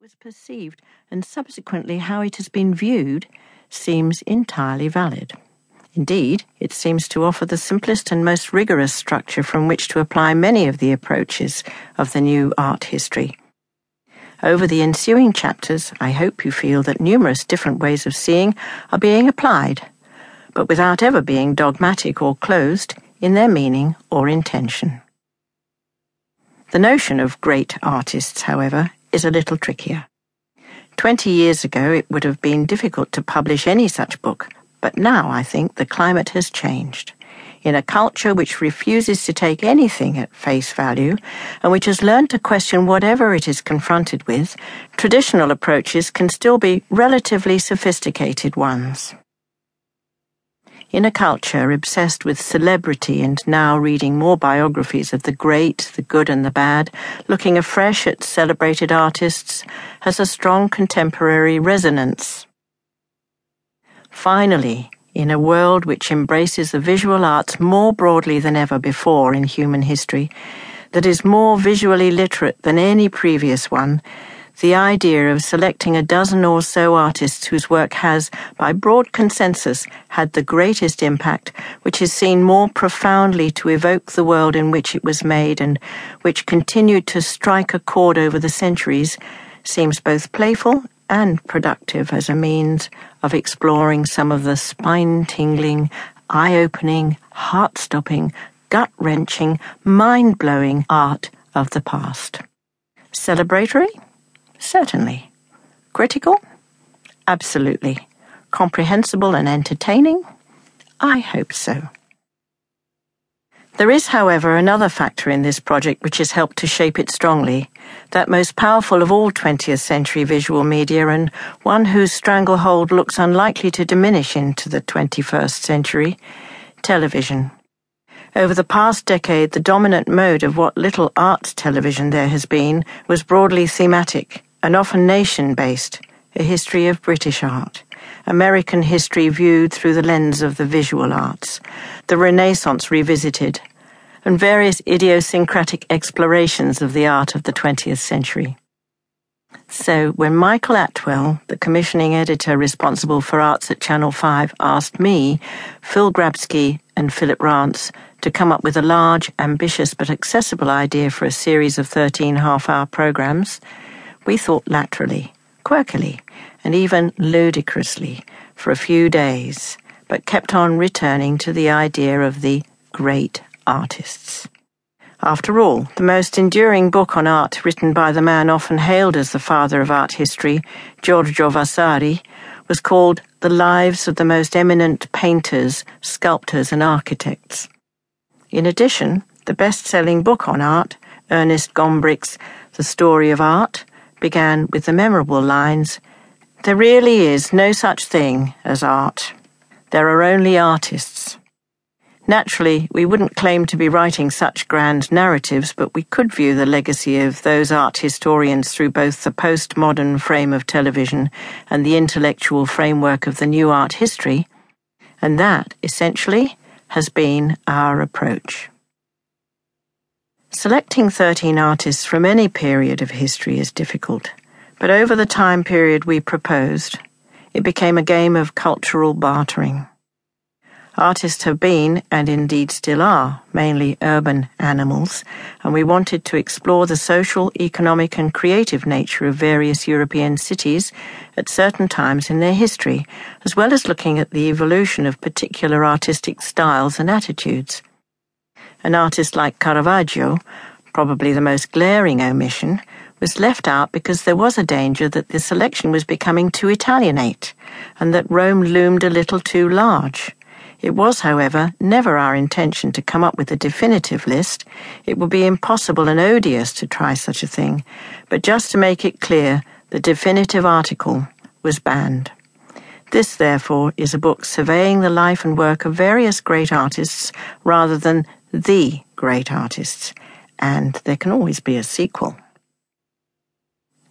was perceived and subsequently how it has been viewed seems entirely valid. Indeed, it seems to offer the simplest and most rigorous structure from which to apply many of the approaches of the new art history. Over the ensuing chapters, I hope you feel that numerous different ways of seeing are being applied, but without ever being dogmatic or closed in their meaning or intention. The notion of great artists, however, is a little trickier. Twenty years ago, it would have been difficult to publish any such book, but now I think the climate has changed. In a culture which refuses to take anything at face value and which has learned to question whatever it is confronted with, traditional approaches can still be relatively sophisticated ones. In a culture obsessed with celebrity and now reading more biographies of the great, the good, and the bad, looking afresh at celebrated artists has a strong contemporary resonance. Finally, in a world which embraces the visual arts more broadly than ever before in human history, that is more visually literate than any previous one, the idea of selecting a dozen or so artists whose work has, by broad consensus, had the greatest impact, which is seen more profoundly to evoke the world in which it was made and which continued to strike a chord over the centuries, seems both playful and productive as a means of exploring some of the spine tingling, eye opening, heart stopping, gut wrenching, mind blowing art of the past. Celebratory? Certainly. Critical? Absolutely. Comprehensible and entertaining? I hope so. There is, however, another factor in this project which has helped to shape it strongly, that most powerful of all 20th century visual media and one whose stranglehold looks unlikely to diminish into the 21st century television. Over the past decade, the dominant mode of what little art television there has been was broadly thematic and often nation based, a history of British art, American history viewed through the lens of the visual arts, the Renaissance revisited, and various idiosyncratic explorations of the art of the 20th century. So, when Michael Atwell, the commissioning editor responsible for arts at Channel 5, asked me, Phil Grabsky, and Philip Rance to come up with a large, ambitious, but accessible idea for a series of 13 half hour programs, we thought laterally, quirkily, and even ludicrously for a few days, but kept on returning to the idea of the great artists. After all, the most enduring book on art written by the man often hailed as the father of art history, Giorgio Vasari, was called The Lives of the Most Eminent Painters, Sculptors, and Architects. In addition, the best selling book on art, Ernest Gombrich's The Story of Art, began with the memorable lines There really is no such thing as art. There are only artists. Naturally, we wouldn't claim to be writing such grand narratives, but we could view the legacy of those art historians through both the postmodern frame of television and the intellectual framework of the new art history, and that, essentially, has been our approach. Selecting 13 artists from any period of history is difficult, but over the time period we proposed, it became a game of cultural bartering. Artists have been, and indeed still are, mainly urban animals, and we wanted to explore the social, economic, and creative nature of various European cities at certain times in their history, as well as looking at the evolution of particular artistic styles and attitudes. An artist like Caravaggio, probably the most glaring omission, was left out because there was a danger that the selection was becoming too Italianate, and that Rome loomed a little too large. It was, however, never our intention to come up with a definitive list. It would be impossible and odious to try such a thing, but just to make it clear, the definitive article was banned. This, therefore, is a book surveying the life and work of various great artists rather than the great artists, and there can always be a sequel.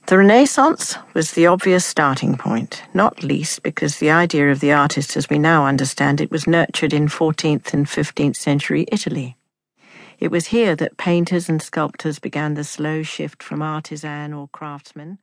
The Renaissance was the obvious starting point, not least because the idea of the artist as we now understand it was nurtured in 14th and 15th century Italy. It was here that painters and sculptors began the slow shift from artisan or craftsman